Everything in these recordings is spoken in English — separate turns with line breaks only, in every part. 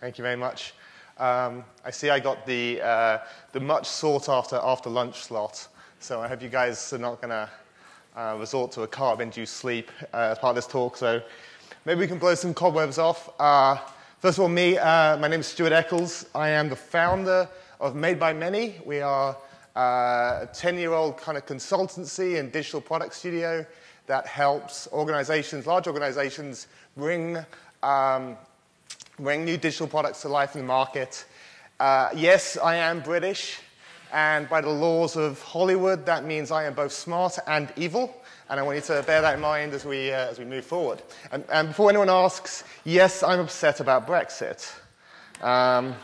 Thank you very much. Um, I see I got the, uh, the much sought after after lunch slot, so I hope you guys are not going to uh, resort to a carb induced sleep uh, as part of this talk. So maybe we can blow some cobwebs off. Uh, first of all, me, uh, my name is Stuart Eccles. I am the founder of Made by Many. We are uh, a 10 year old kind of consultancy and digital product studio that helps organizations, large organizations, bring um, bring new digital products to life in the market. Uh, yes, I am British, and by the laws of Hollywood, that means I am both smart and evil. And I want you to bear that in mind as we, uh, as we move forward. And, and, before anyone asks, yes, I'm upset about Brexit. Um,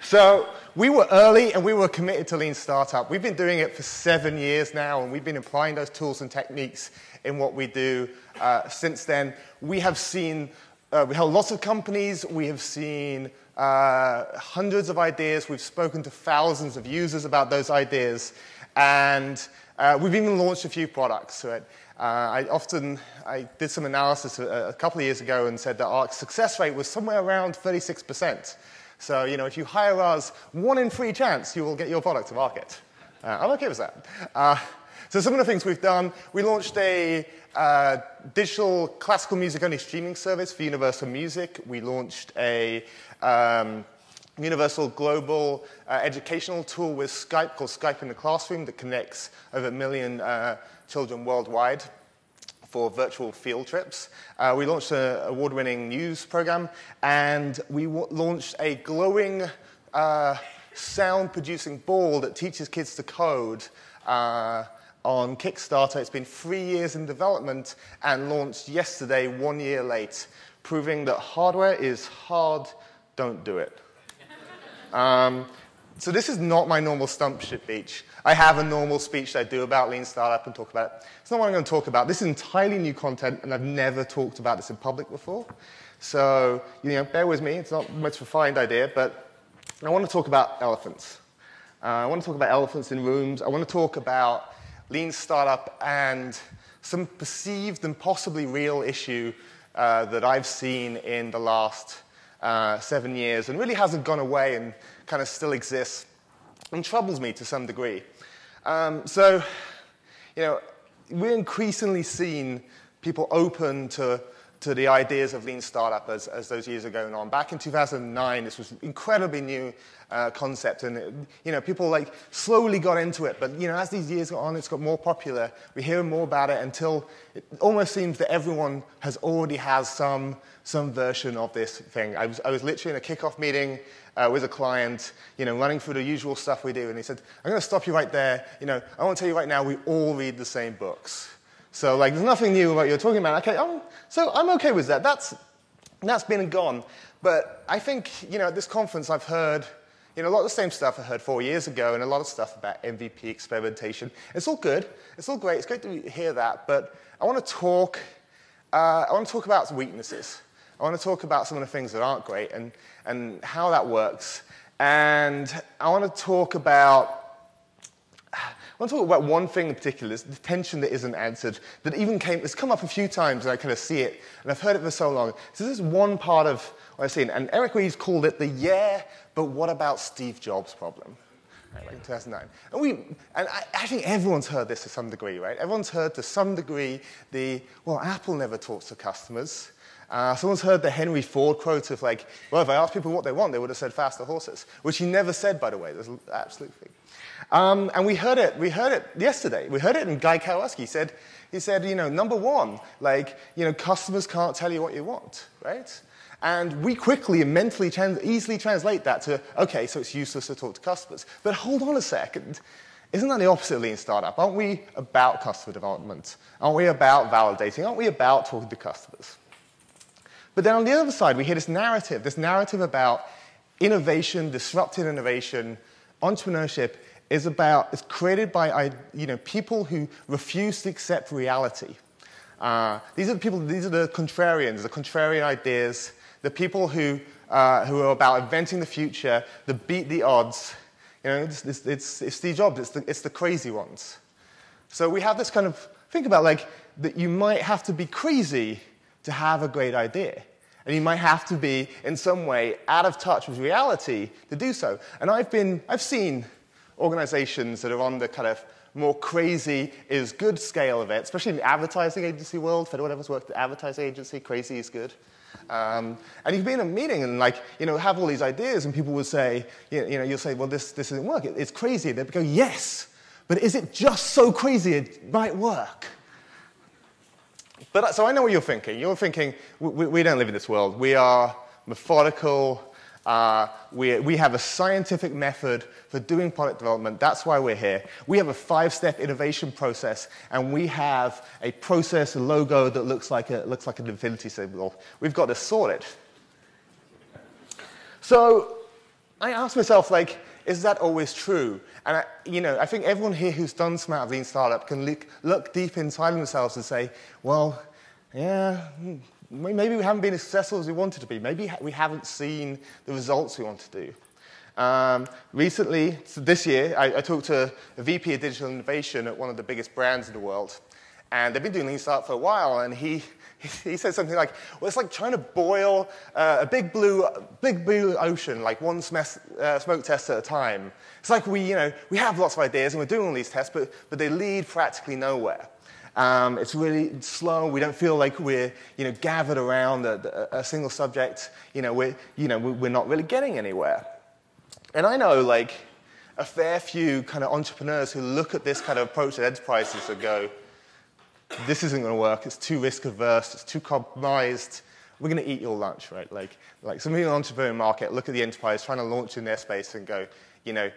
so we were early and we were committed to lean startup. We've been doing it for seven years now, and we've been applying those tools and techniques in what we do uh, since then. We have seen uh, we held lots of companies. We have seen uh, hundreds of ideas. We've spoken to thousands of users about those ideas. And uh, we've even launched a few products. Right? Uh, I often I did some analysis a, a, couple of years ago and said that our success rate was somewhere around 36%. So, you know, if you hire us, one in three chance you will get your product to market. Uh, I'm okay with that. Uh, so some of the things we've done, we launched a uh, digital classical music only streaming service for Universal Music. We launched a um, universal global uh, educational tool with Skype called Skype in the Classroom that connects over a million uh, children worldwide for virtual field trips. Uh, we launched an award winning news program and we launched a glowing uh, sound producing ball that teaches kids to code. On Kickstarter. It's been three years in development and launched yesterday, one year late, proving that hardware is hard, don't do it. Um, so this is not my normal stump speech. I have a normal speech that I do about lean startup and talk about it. It's not what I'm going to talk about. This is entirely new content, and I've never talked about this in public before. So, you know, bear with me. It's not much refined idea, but I want to talk about elephants. Uh, I want to talk about elephants in rooms. I want to talk about lean startup, and some perceived and possibly real issue uh, that I've seen in the last uh, seven years and really hasn't gone away and kind of still exists and troubles me to some degree. Um, so, you know, we're increasingly seeing people open to to the ideas of lean startup as, as those years are going on. Back in 2009, this was incredibly new uh, concept, and it, you know people like slowly got into it. But you know, as these years go on, it's got more popular. We hear more about it until it almost seems that everyone has already has some some version of this thing. I was I was literally in a kickoff meeting. Uh, with a client, you know, running through the usual stuff we do, and he said, "I'm going to stop you right there. You know, I want to tell you right now, we all read the same books." So like, there's nothing new about you're talking about. Okay, um, so I'm okay with that. That's, that's been and gone. But I think, you know, at this conference I've heard, you know, a lot of the same stuff I heard four years ago and a lot of stuff about MVP experimentation. It's all good. It's all great. It's great to hear that. But I want to talk, uh, I want to talk about weaknesses. I want to talk about some of the things that aren't great and, and how that works. And I want to talk about want to talk about one thing in particular, the tension that isn't answered, that even came, it's come up a few times and I kind of see it, and I've heard it for so long. So this is one part of what I've seen, and Eric Ries called it the yeah, but what about Steve Jobs problem? Right, like in 2009. And, we, and I, I, think everyone's heard this to some degree, right? Everyone's heard to some degree the, well, Apple never talks to customers. Uh, someone's heard the Henry Ford quote of like, well, if I asked people what they want, they would have said faster horses, which he never said, by the way. There's absolutely. Um, and we heard it, we heard it yesterday. We heard it in Guy Kawasaki. Said, he said, you know, number one, like, you know, customers can't tell you what you want, right? And we quickly and mentally trans- easily translate that to, okay, so it's useless to talk to customers. But hold on a second. Isn't that the opposite of lean startup? Aren't we about customer development? Aren't we about validating? Aren't we about talking to customers? But then on the other side, we hear this narrative, this narrative about innovation, disruptive innovation, entrepreneurship is about, it's created by you know, people who refuse to accept reality. Uh, these are the people, these are the contrarians, the contrarian ideas, the people who, uh, who are about inventing the future, the beat the odds. You know, it's, it's, it's, it's Steve Jobs, it's the, it's the crazy ones. So we have this kind of, think about like, that you might have to be crazy to have a great idea. And you might have to be, in some way, out of touch with reality to do so. And I've, been, I've seen organizations that are on the kind of more crazy is good scale of it, especially in the advertising agency world. If anyone ever's worked at advertising agency, crazy is good. Um, and you would be in a meeting and like, you know, have all these ideas and people would say, you know, you'll say, well, this, this isn't working. It's crazy. They'd go, yes, but is it just so crazy it might work? But so I know what you're thinking. You're thinking, we, we don't live in this world. We are methodical. Uh, we, we have a scientific method for doing product development. That's why we're here. We have a five step innovation process, and we have a process, logo that looks like, a, looks like an infinity symbol. We've got this sorted. So I asked myself, like, is that always true? And I, you know, I think everyone here who's done some out of lean startup can look, look deep inside themselves and say, well, yeah, maybe we haven't been as successful as we wanted to be. Maybe we haven't seen the results we want to do. Um, recently, so this year, I, I, talked to a VP of digital innovation at one of the biggest brands in the world. And they've been doing Lean Startup for a while, and he, he said something like, well, it's like trying to boil uh, a big blue, big blue ocean, like one uh, smoke test at a time. It's like we, you know, we have lots of ideas and we're doing all these tests, but, but they lead practically nowhere. Um, it's really slow. We don't feel like we're, you know, gathered around a, a single subject. You know, we're, you know, we're not really getting anywhere. And I know, like, a fair few kind of entrepreneurs who look at this kind of approach at enterprises and go, this isn't going to work. It's too risk averse. It's too compromised. We're going to eat your lunch, right? Like, like some people in the entrepreneur market look at the enterprise trying to launch in their space and go, you know,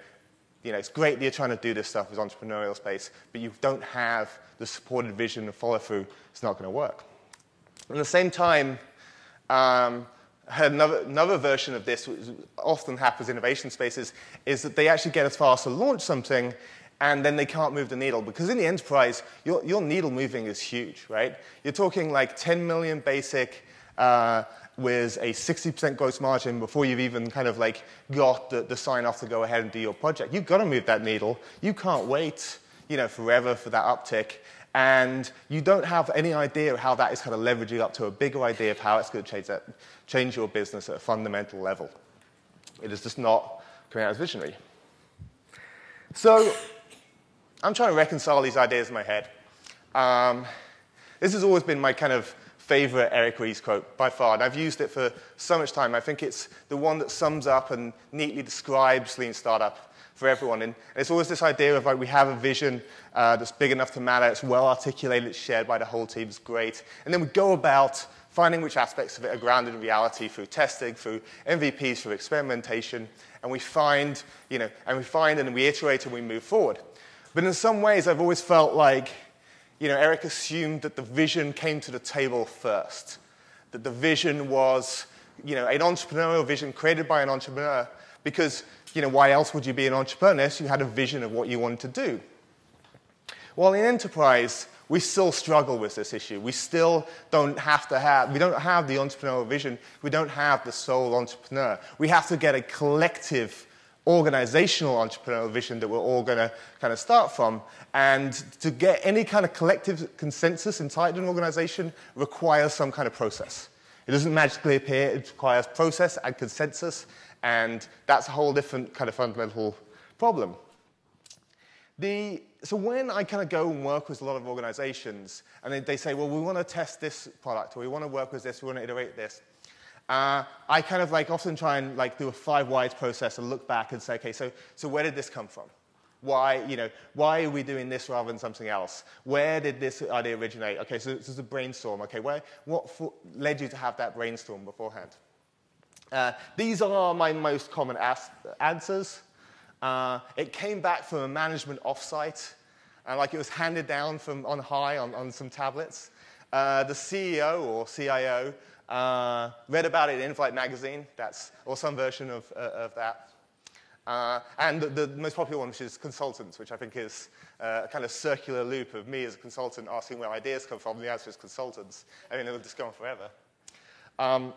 you know, it's great that you're trying to do this stuff as entrepreneurial space, but you don't have the supported vision and follow through. It's not going to work. At the same time, um, another, another version of this, which often happens in innovation spaces, is that they actually get as far as to launch something and then they can't move the needle. Because in the enterprise, your, your needle moving is huge, right? You're talking like 10 million basic uh, with a 60% gross margin before you've even kind of like got the, the sign off to go ahead and do your project. You've got to move that needle. You can't wait, you know, forever for that uptick. And you don't have any idea how that is kind of leveraging up to a bigger idea of how it's going to change, that, change your business at a fundamental level. It is just not coming out as visionary. So I'm trying to reconcile these ideas in my head. Um, this has always been my kind of favorite Eric Ries quote by far, and I've used it for so much time. I think it's the one that sums up and neatly describes lean startup for everyone. And it's always this idea of like we have a vision uh, that's big enough to matter, it's well articulated, it's shared by the whole team, it's great. And then we go about finding which aspects of it are grounded in reality through testing, through MVPs, through experimentation, and we find, you know, and we find and we iterate and we move forward. But in some ways, I've always felt like you know, Eric assumed that the vision came to the table first, that the vision was, you know, an entrepreneurial vision created by an entrepreneur, because, you know, why else would you be an entrepreneur unless you had a vision of what you wanted to do? Well, in enterprise, we still struggle with this issue. We still don't have to have, we don't have the entrepreneurial vision. We don't have the sole entrepreneur. We have to get a collective organizational entrepreneurial vision that we're all going to kind of start from. And to get any kind of collective consensus inside an organization requires some kind of process. It doesn't magically appear, it requires process and consensus, and that's a whole different kind of fundamental problem. The, so when I kind of go and work with a lot of organizations, and they, they say, well, we want to test this product, or we want to work with this, we want to iterate this, uh, I kind of like often try and like do a five whys process and look back and say, okay, so, so where did this come from? Why, you know, why are we doing this rather than something else? Where did this idea originate? Okay, so this is a brainstorm. Okay, where, what for, led you to have that brainstorm beforehand? Uh, these are my most common answers. Uh, it came back from a management offsite, and like it was handed down from on high on, on some tablets. Uh, the CEO or CIO uh, read about it in In-Flight magazine, that's, or some version of, uh, of that. Uh, and the, the, most popular one, which is consultants, which I think is uh, a kind of circular loop of me as a consultant asking where ideas come from. The answer is consultants. I mean, it'll just go on forever. Um,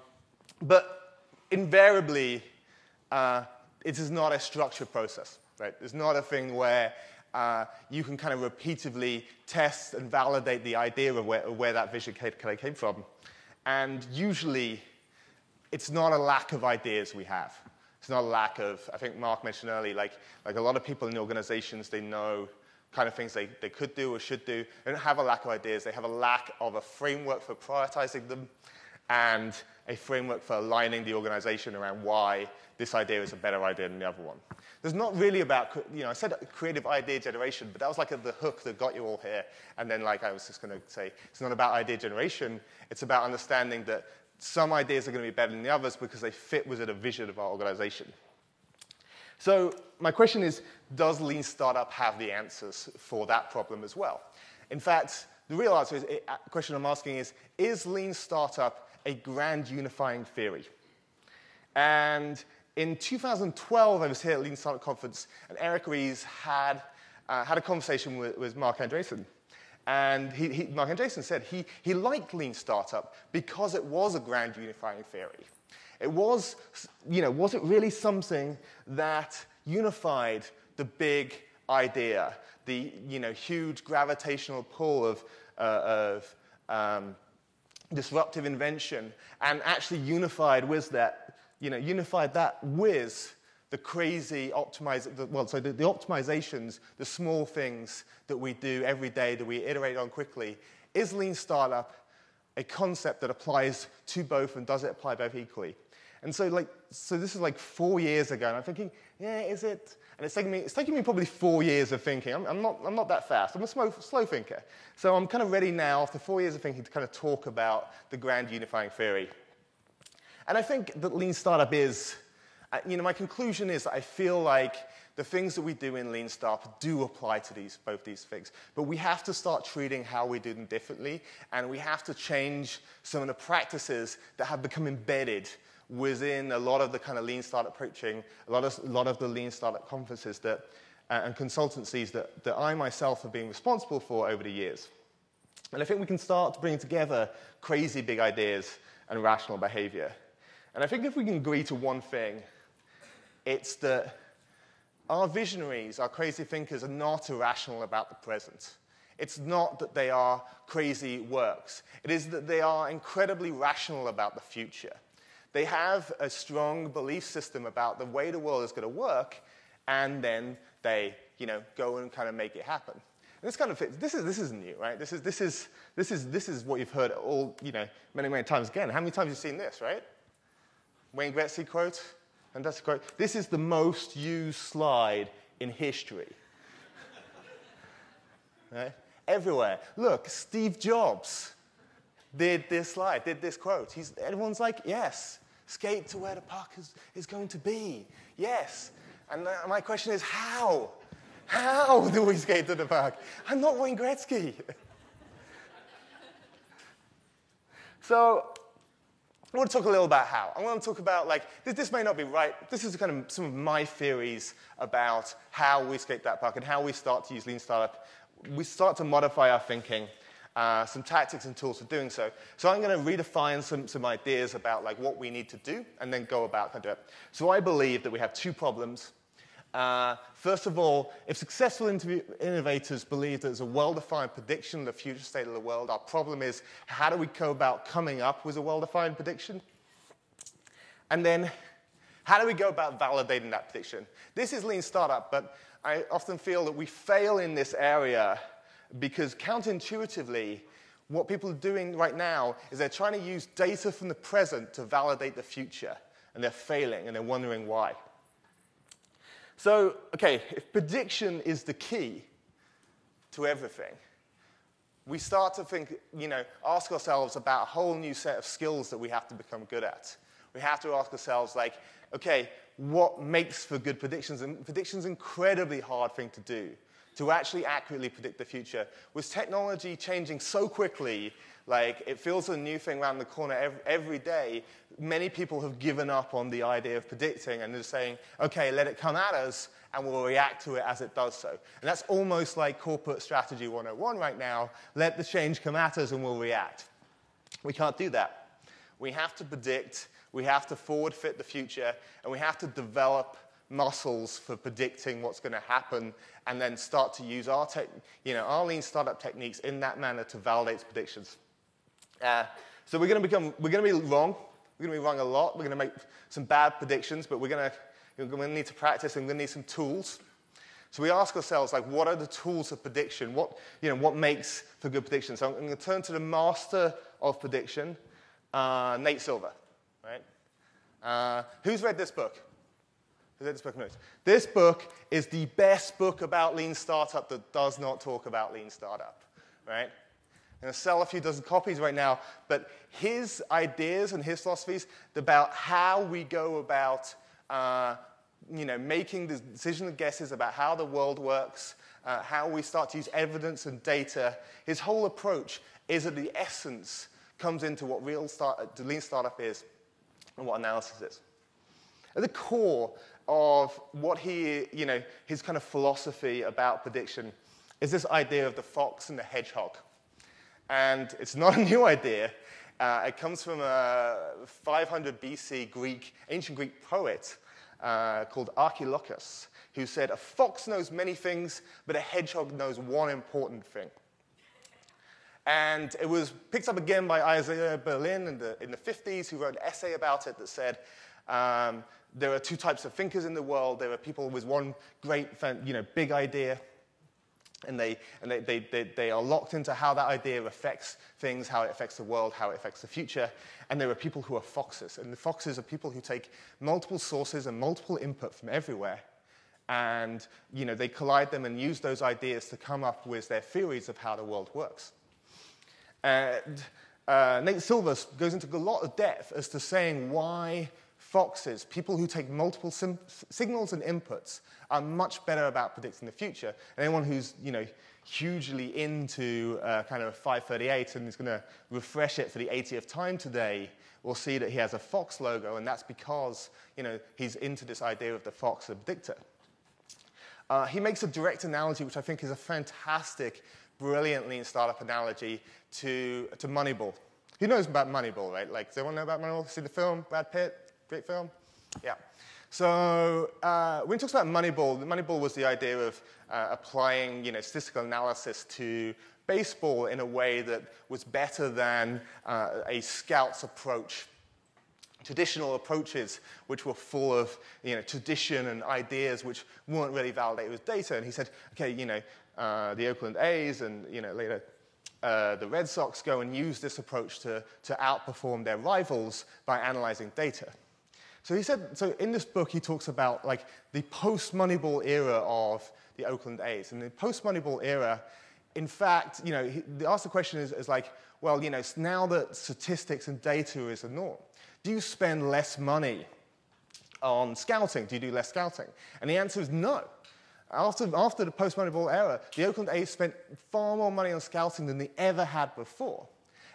but invariably, uh, it is not a structured process. Right? It's not a thing where uh, you can kind of repeatedly test and validate the idea of where, of where that vision came from. And usually, it's not a lack of ideas we have. It's not a lack of, I think Mark mentioned earlier, like, like a lot of people in organizations, they know kind of things they, they could do or should do. They don't have a lack of ideas. They have a lack of a framework for prioritizing them and a framework for aligning the organization around why this idea is a better idea than the other one. There's not really about, you know, I said creative idea generation, but that was like the hook that got you all here. And then, like I was just going to say, it's not about idea generation. It's about understanding that some ideas are going to be better than the others because they fit within a vision of our organization. So my question is, does Lean Startup have the answers for that problem as well? In fact, the real answer is, the uh, question I'm asking is, is Lean Startup a grand unifying theory? And in 2012, I was here at Lean Startup Conference, and Eric Ries had, uh, had a conversation with, with Marc Andreessen. And he, he, Marc Andreessen said he, he liked Lean Startup because it was a grand unifying theory. It was, you know, was it really something that unified the big idea, the, you know, huge gravitational pull of, uh, of um, disruptive invention, and actually unified with that, you know, unified that with the crazy optimize, well, so the, the, optimizations, the small things that we do every day that we iterate on quickly. Is lean startup a concept that applies to both and does it apply both equally? And so, like, so this is like four years ago, and I'm thinking, yeah, is it? And it's taking me, it's taking me probably four years of thinking. I'm, I'm not, I'm not that fast. I'm a slow, slow thinker. So I'm kind of ready now, after four years of thinking, to kind of talk about the grand unifying theory. And I think that lean startup is uh, you know, my conclusion is that I feel like the things that we do in Lean Startup do apply to these, both these things. But we have to start treating how we do them differently, and we have to change some of the practices that have become embedded within a lot of the kind of Lean Startup approaching, a lot of, a lot of the Lean Startup conferences that, uh, and consultancies that, that I myself have been responsible for over the years. And I think we can start to bring together crazy big ideas and rational behavior. And I think if we can agree to one thing, it's that our visionaries, our crazy thinkers, are not irrational about the present. It's not that they are crazy works. It is that they are incredibly rational about the future. They have a strong belief system about the way the world is going to work, and then they, you know, go and kind of make it happen. And this kind of fits. This is this is new, right? This is this is this is this is what you've heard all, you know, many many times again. How many times have you seen this, right? Wayne Gretzky quote: and that's a quote. This is the most used slide in history. right? Everywhere. Look, Steve Jobs did this slide, did this quote. He's, everyone's like, yes, skate to where the puck is, is going to be. Yes. And my question is, how? How do we skate to the puck? I'm not Wayne Gretzky. so I want to talk a little about how. I want to talk about, like, this, this, may not be right. This is kind of some of my theories about how we escape that puck and how we start to use Lean Startup. We start to modify our thinking, uh, some tactics and tools for doing so. So I'm going to redefine some, some ideas about, like, what we need to do and then go about and do it. So I believe that we have two problems uh, first of all, if successful innovators believe there's a well-defined prediction of the future state of the world, our problem is how do we go about coming up with a well-defined prediction? And then how do we go about validating that prediction? This is lean startup, but I often feel that we fail in this area because counterintuitively, what people are doing right now is they're trying to use data from the present to validate the future, and they're failing, and they're wondering why. So, okay, if prediction is the key to everything, we start to think, you know, ask ourselves about a whole new set of skills that we have to become good at. We have to ask ourselves, like, okay, what makes for good predictions? And predictions is an incredibly hard thing to do, to actually accurately predict the future. With technology changing so quickly, like, it feels a new thing around the corner every, every day. Many people have given up on the idea of predicting and they're saying, okay, let it come at us and we'll react to it as it does so. And that's almost like corporate strategy 101 right now. Let the change come at us and we'll react. We can't do that. We have to predict, we have to forward fit the future, and we have to develop muscles for predicting what's going to happen and then start to use our, you know, our lean startup techniques in that manner to validate predictions. Uh, so we're going to become, we're going to be wrong We're going to be wrong a lot. We're going to make some bad predictions, but we're going to, we're going to need to practice and we're going to need some tools. So we ask ourselves, like, what are the tools of prediction? What, you know, what makes for good prediction? So I'm going to turn to the master of prediction, uh, Nate Silver. Right? Uh, who's read this book? This book? This book is the best book about lean startup that does not talk about lean startup. Right? I'm going to sell a few dozen copies right now, but his ideas and his philosophies about how we go about uh, you know, making the decision and guesses about how the world works, uh, how we start to use evidence and data, his whole approach is at the essence comes into what real start, lean startup is and what analysis is. At the core of what he, you know, his kind of philosophy about prediction is this idea of the fox and the hedgehog. And it's not a new idea. Uh, it comes from a 500 BC Greek, ancient Greek poet uh, called Archilochus, who said, A fox knows many things, but a hedgehog knows one important thing. And it was picked up again by Isaiah Berlin in the, in the 50s, who wrote an essay about it that said, um, there are two types of thinkers in the world. There are people with one great, you know, big idea, and, they, and they, they, they, they, are locked into how that idea affects things, how it affects the world, how it affects the future. And there are people who are foxes. And the foxes are people who take multiple sources and multiple input from everywhere. And you know, they collide them and use those ideas to come up with their theories of how the world works. And uh, Nate Silver goes into a lot of depth as to saying why foxes, people who take multiple sim- signals and inputs, are much better about predicting the future. And anyone who's you know, hugely into uh, kind of 538 and is going to refresh it for the 80th time today will see that he has a fox logo, and that's because you know, he's into this idea of the fox, the predictor. Uh, he makes a direct analogy, which I think is a fantastic, brilliant lean startup analogy to, to Moneyball. Who knows about Moneyball, right? Like, does anyone know about Moneyball? See the film? Brad Pitt? Great film? Yeah. So uh, when he talks about Moneyball, Moneyball was the idea of uh, applying you know, statistical analysis to baseball in a way that was better than uh, a scout's approach. Traditional approaches, which were full of you know, tradition and ideas which weren't really validated with data. And he said, okay, you know, uh, the Oakland A's and you know, later uh, the Red Sox go and use this approach to, to outperform their rivals by analyzing data. So he said, so in this book, he talks about like the post-Moneyball era of the Oakland A's. And the post-Moneyball era, in fact, you know, he, the ask the question is, is like, well, you know, now that statistics and data is a norm, do you spend less money on scouting? Do you do less scouting? And the answer is no. After, after the post-Moneyball era, the Oakland A's spent far more money on scouting than they ever had before.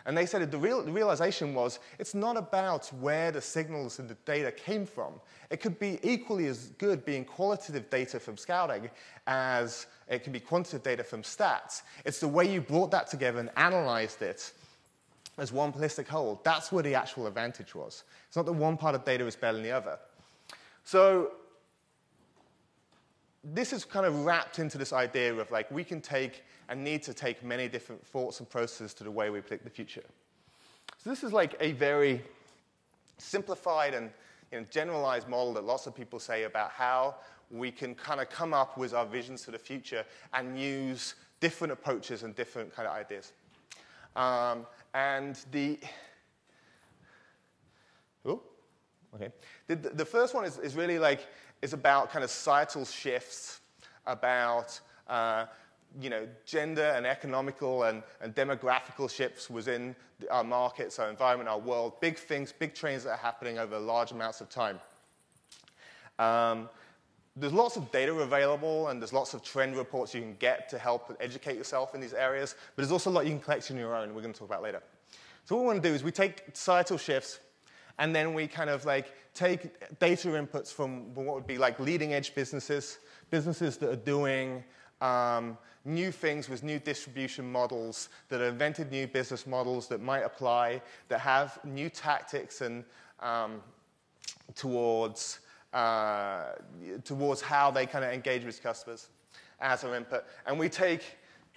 And they said the, real, the realization was it's not about where the signals and the data came from. It could be equally as good being qualitative data from scouting as it can be quantitative data from stats. It's the way you brought that together and analyzed it as one holistic whole. That's where the actual advantage was. It's not that one part of data is better than the other. So this is kind of wrapped into this idea of like we can take and need to take many different thoughts and processes to the way we predict the future. So this is like a very simplified and you know, generalized model that lots of people say about how we can kind of come up with our visions for the future and use different approaches and different kind of ideas. Um, and the oh, okay. The, the first one is, is really like is about kind of societal shifts, about uh, you know, gender and economical and, and demographical shifts within our markets, our environment, our world, big things, big trends that are happening over large amounts of time. Um, there's lots of data available and there's lots of trend reports you can get to help educate yourself in these areas, but there's also a lot you can collect on your own, we're going to talk about later. So what we want to do is we take societal shifts and then we kind of like take data inputs from what would be like leading edge businesses, businesses that are doing um, new things with new distribution models, that have invented new business models that might apply, that have new tactics and um, towards, uh, towards how they kind of engage with customers as our input. And we take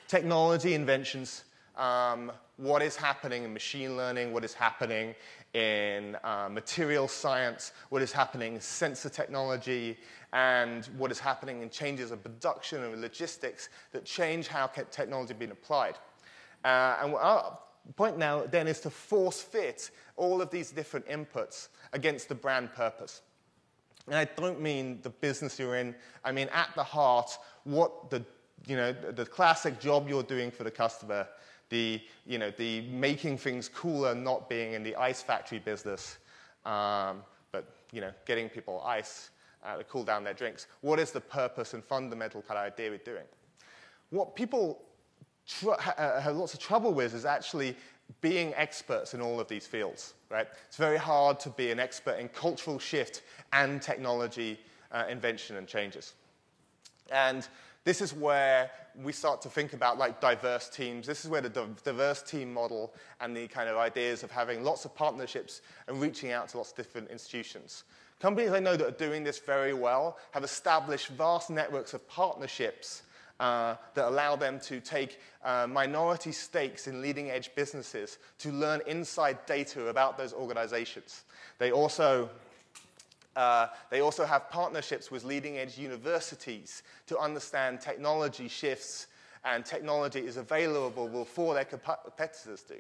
technology inventions um, what is happening in machine learning, what is happening in uh, material science, what is happening in sensor technology, and what is happening in changes of production and logistics that change how technology is being applied. Uh, and our point now then is to force fit all of these different inputs against the brand purpose. And I don't mean the business you're in, I mean at the heart, what the, you know, the classic job you're doing for the customer the, you know, the making things cooler, not being in the ice factory business, um, but you know, getting people ice uh, to cool down their drinks. What is the purpose and fundamental kind of idea we're doing? What people uh, have lots of trouble with is actually being experts in all of these fields, right? It's very hard to be an expert in cultural shift and technology uh, invention and changes. And this is where we start to think about like diverse teams. This is where the diverse team model and the kind of ideas of having lots of partnerships and reaching out to lots of different institutions. Companies I know that are doing this very well have established vast networks of partnerships uh, that allow them to take uh, minority stakes in leading edge businesses to learn inside data about those organizations. They also uh, they also have partnerships with leading edge universities to understand technology shifts and technology is available before their competitors do.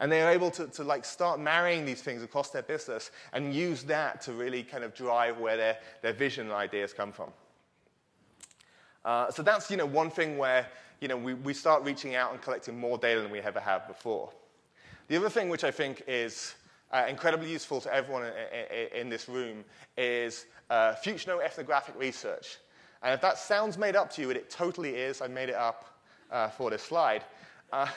And they're able to, to like start marrying these things across their business and use that to really kind of drive where their, their vision and ideas come from. Uh, so that's you know, one thing where you know, we, we start reaching out and collecting more data than we ever have before. The other thing which I think is uh, incredibly useful to everyone in, in this room is uh, ethnographic research. And if that sounds made up to you, it totally is, I made it up uh, for this slide. Uh,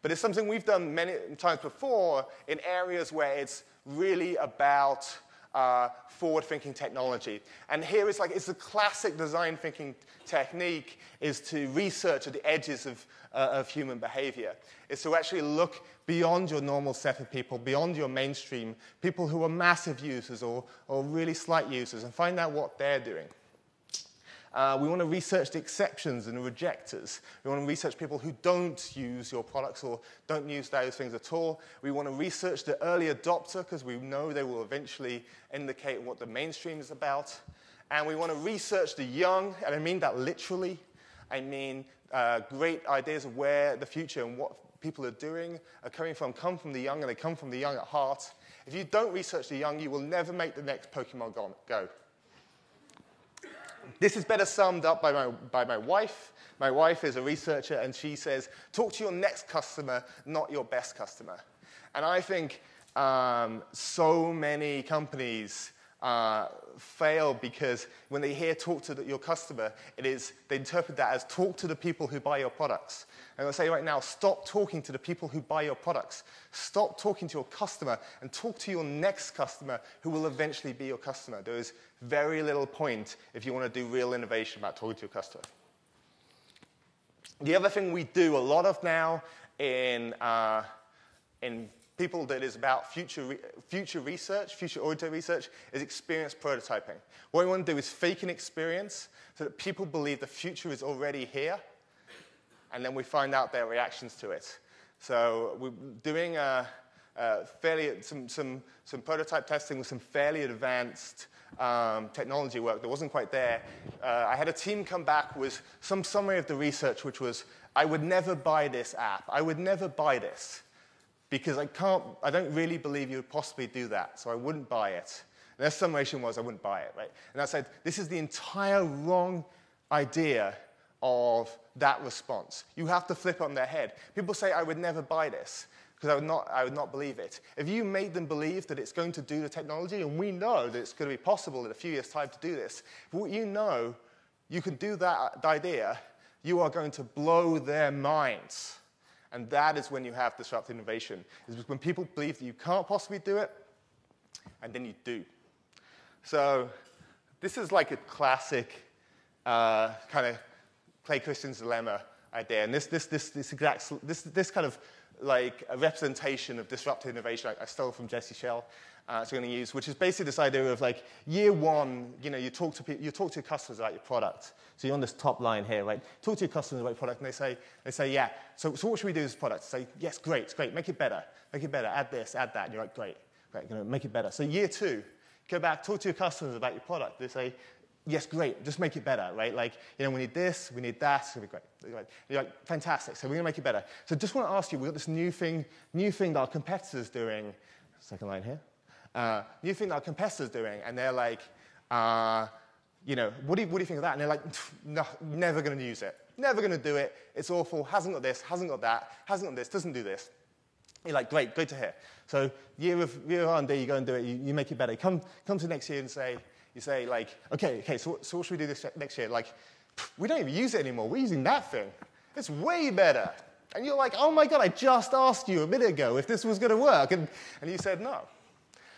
but it's something we've done many times before in areas where it's really about uh, forward-thinking technology. And here it's like, it's a classic design thinking technique is to research at the edges of, uh, of human behavior, is to actually look beyond your normal set of people, beyond your mainstream, people who are massive users or, or really slight users, and find out what they're doing. Uh, we want to research the exceptions and the rejectors. We want to research people who don't use your products or don't use those things at all. We want to research the early adopter because we know they will eventually indicate what the mainstream is about. And we want to research the young, and I mean that literally. I mean uh, great ideas of where the future and what people are doing are coming from come from the young, and they come from the young at heart. If you don't research the young, you will never make the next Pokemon Go. This is better summed up by my, by my wife. My wife is a researcher, and she says, talk to your next customer, not your best customer. And I think um, so many companies uh, fail because when they hear talk to the, your customer, it is, they interpret that as talk to the people who buy your products. And I'll say right now, stop talking to the people who buy your products. Stop talking to your customer and talk to your next customer who will eventually be your customer. There is very little point if you want to do real innovation about talking to your customer. The other thing we do a lot of now in, uh, in people that is about future, re- future research, future oriented research, is experience prototyping. What we want to do is fake an experience so that people believe the future is already here, and then we find out their reactions to it. So we're doing a, a fairly, some, some, some prototype testing with some fairly advanced um, technology work that wasn't quite there. Uh, I had a team come back with some summary of the research, which was, I would never buy this app. I would never buy this because I, can't, I don't really believe you would possibly do that, so I wouldn't buy it. And their summation was, I wouldn't buy it, right? And I said, this is the entire wrong idea of that response. You have to flip on their head. People say, I would never buy this because I would, not, I would not believe it. If you made them believe that it's going to do the technology, and we know that it's going to be possible in a few years' time to do this, but you know you can do that idea, you are going to blow their minds. And that is when you have disruptive innovation, is when people believe that you can't possibly do it, and then you do. So this is like a classic uh, kind of Clay Christensen's dilemma idea. And this, this, this, this, exact, this, this kind of like a representation of disruptive innovation I, I stole from Jesse Schell. uh, going to use, which is basically this idea of like year one, you know, you talk to you talk to your customers about your product. So you're on this top line here, right? Talk to your customers about your product, and they say, they say, yeah. So, so what should we do with this product? Say, yes, great, it's great. Make it better, make it better. Add this, add that. And you're like, great, great. You know, make it better. So year two, go back, talk to your customers about your product. They say, yes, great, just make it better, right? Like, you know, we need this, we need that, it's gonna be great. You're like, fantastic, so we're gonna make it better. So just wanna ask you, we've got this new thing, new thing that our competitors doing, second line here, uh, new thing that our competitors doing, and they're like, uh, you know, what do, you, what do you think of that? And they're like, no, never going to use it. Never going to do it. It's awful. Hasn't got this, hasn't got that, hasn't got this, doesn't do this. You're like, great, good to hear. So year of, year of R&D, you go and do it, you, you make it better. Come, come to next year and say, you say like, okay, okay, so, so what should we do this next year? Like, we don't even use it anymore. We're using that thing. It's way better. And you're like, oh my God, I just asked you a minute ago if this was going to work. And, and you said no.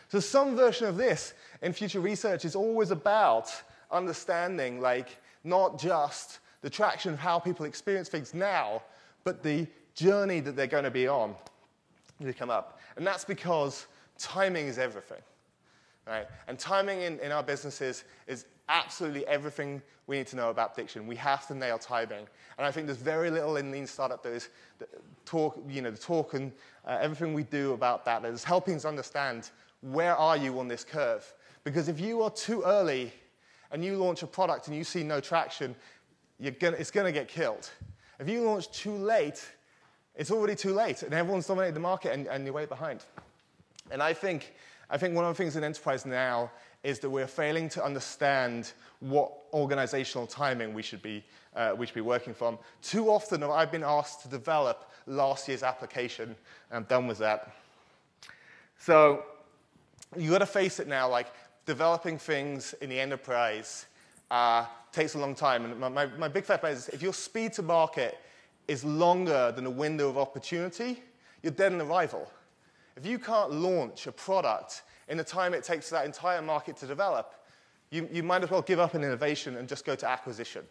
So some version of this in future research is always about understanding, like, not just the traction of how people experience things now, but the journey that they're going to be on to come up. And that's because timing is everything. Right? And timing in, in our businesses is absolutely everything we need to know about diction. We have to nail timing. And I think there's very little in Lean Startup that is that talk, you know, the talk and uh, everything we do about that is helping us understand where are you on this curve. Because if you are too early and you launch a product and you see no traction, gonna, it's going to get killed. If you launch too late, it's already too late, and everyone's dominated the market, and, and you're way behind. And I think, I think one of the things in enterprise now is that we're failing to understand what organizational timing we should be, uh, we should be working from. Too often have I been asked to develop last year's application, and I'm done with that. So you've got to face it now, like developing things in the enterprise uh, takes a long time. And my, my, my big fat is if your speed to market is longer than a window of opportunity, you're dead in the arrival. If you can't launch a product in the time it takes that entire market to develop, you, you might as well give up an innovation and just go to acquisition.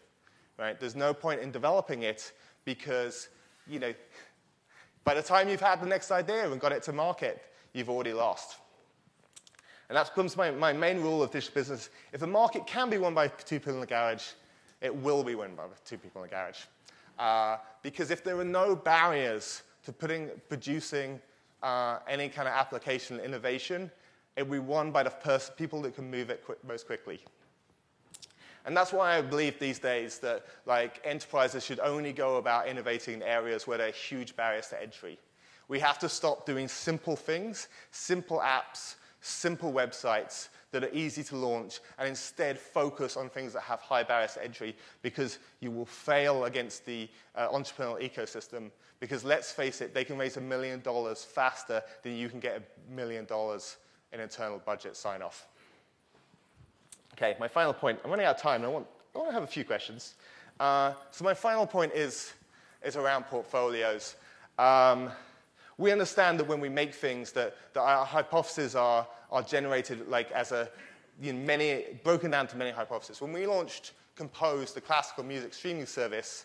Right? There's no point in developing it because, you know, by the time you've had the next idea and got it to market, you've already lost. And that becomes my, my main rule of this business. If a market can be won by two people in the garage, it will be won by two people in the garage. Uh, because if there are no barriers to putting, producing uh, any kind of application innovation, it will be won by the people that can move it most quickly. And that's why I believe these days that like, enterprises should only go about innovating in areas where there are huge barriers to entry. We have to stop doing simple things, simple apps, simple websites that are easy to launch and instead focus on things that have high barriers to entry because you will fail against the uh, entrepreneurial ecosystem because let's face it, they can raise a million dollars faster than you can get a million dollars in internal budget sign off. Okay, my final point. I'm running out of time. I want, I want to have a few questions. Uh, so my final point is, is around portfolios. Um, we understand that when we make things that, that our hypotheses are, are generated like as a you know, many, broken down to many hypotheses. When we launched Composed, the classical music streaming service,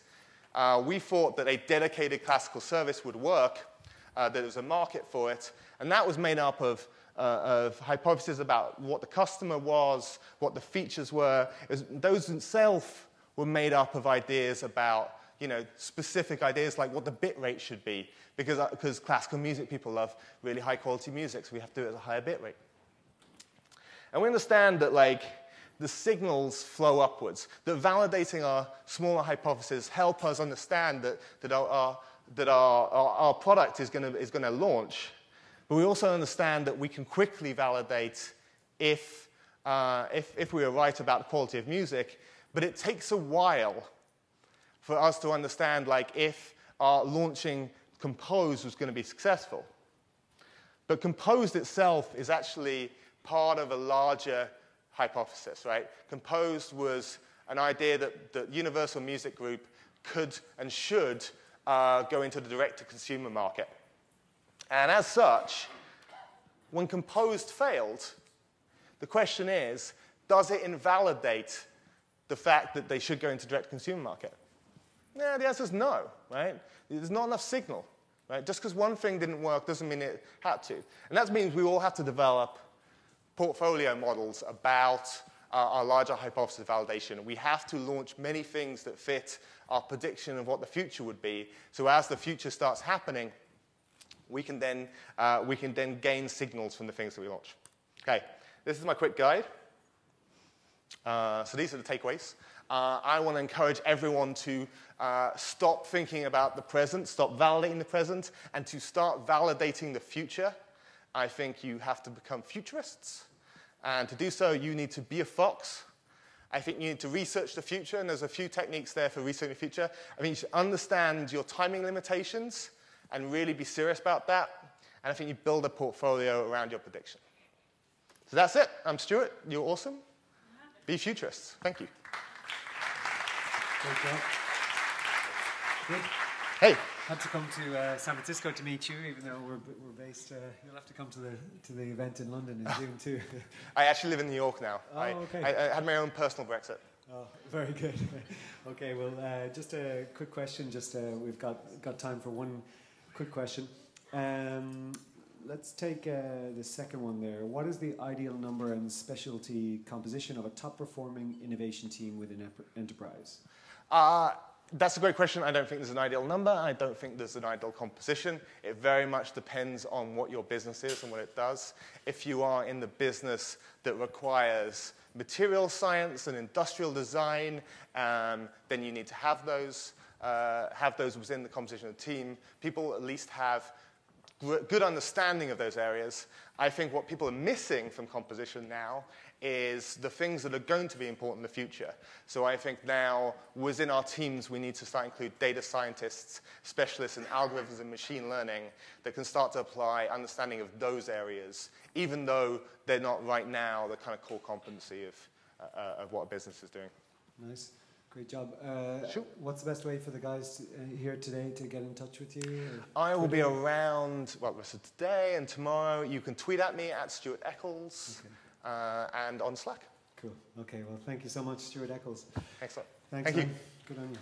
uh, we thought that a dedicated classical service would work, uh, that there was a market for it, and that was made up of, uh, of hypotheses about what the customer was, what the features were. Was, those themselves were made up of ideas about you know, specific ideas like what the bit rate should be, because, uh, because classical music people love really high quality music, so we have to do it at a higher bit rate. And we understand that like the signals flow upwards, that validating our smaller hypotheses help us understand that, that, our, our that our, our, our, product is going is to launch. But we also understand that we can quickly validate if, uh, if, if we are right about the quality of music, but it takes a while for us to understand like if our launching Composed was going to be successful. But Composed itself is actually part of a larger hypothesis, right? Composed was an idea that the Universal Music Group could and should uh, go into the direct-to-consumer market. And as such, when Composed failed, the question is, does it invalidate the fact that they should go into direct-to-consumer market? Yeah, the answer is no, right? There's not enough signal, right? Just because one thing didn't work doesn't mean it had to. And that means we all have to develop portfolio models about uh, our larger hypothesis validation. We have to launch many things that fit our prediction of what the future would be. So as the future starts happening, we can then, uh, we can then gain signals from the things that we launch. Okay, this is my quick guide. Uh, so these are the takeaways. Uh, I want to encourage everyone to uh, stop thinking about the present, stop validating the present, and to start validating the future. I think you have to become futurists. And to do so, you need to be a fox. I think you need to research the future, and there's a few techniques there for researching the future. I think you should understand your timing limitations and really be serious about that. And I think you build a portfolio around your prediction. So that's it. I'm Stuart. You're awesome. Be futurists. Thank you.
Great job. Good.
Hey.
Had to come to uh, San Francisco to meet you, even though we're, we're based. Uh, you'll have to come to the to the event in London in June too.
I actually live in New York now.
Oh,
I,
okay.
I, I had my own personal Brexit.
Oh, very good. okay, well, uh, just a quick question. Just uh, we've got got time for one quick question. Um, let's take uh, the second one there. What is the ideal number and specialty composition of a top performing innovation team within enterprise?
Uh, that's a great question. I don't think there's an ideal number. I don't think there's an ideal composition. It very much depends on what your business is and what it does. If you are in the business that requires material science and industrial design, um, then you need to have those, uh, have those within the composition of the team. People at least have good understanding of those areas. I think what people are missing from composition now is the things that are going to be important in the future. So I think now within our teams we need to start include data scientists, specialists in algorithms and machine learning that can start to apply understanding of those areas, even though they're not right now the kind of core competency of, uh, of what a business is doing.
Nice. Great job. Uh,
sure.
What's the best way for the guys uh, here today to get in touch with you?
I will be around, well, so today and tomorrow. You can tweet at me at Stuart Eccles
Okay.
Uh, and on Slack.
Cool. Okay. Well, thank you so much, Stuart Eccles.
Excellent.
Thanks,
Thank you.
Good on you.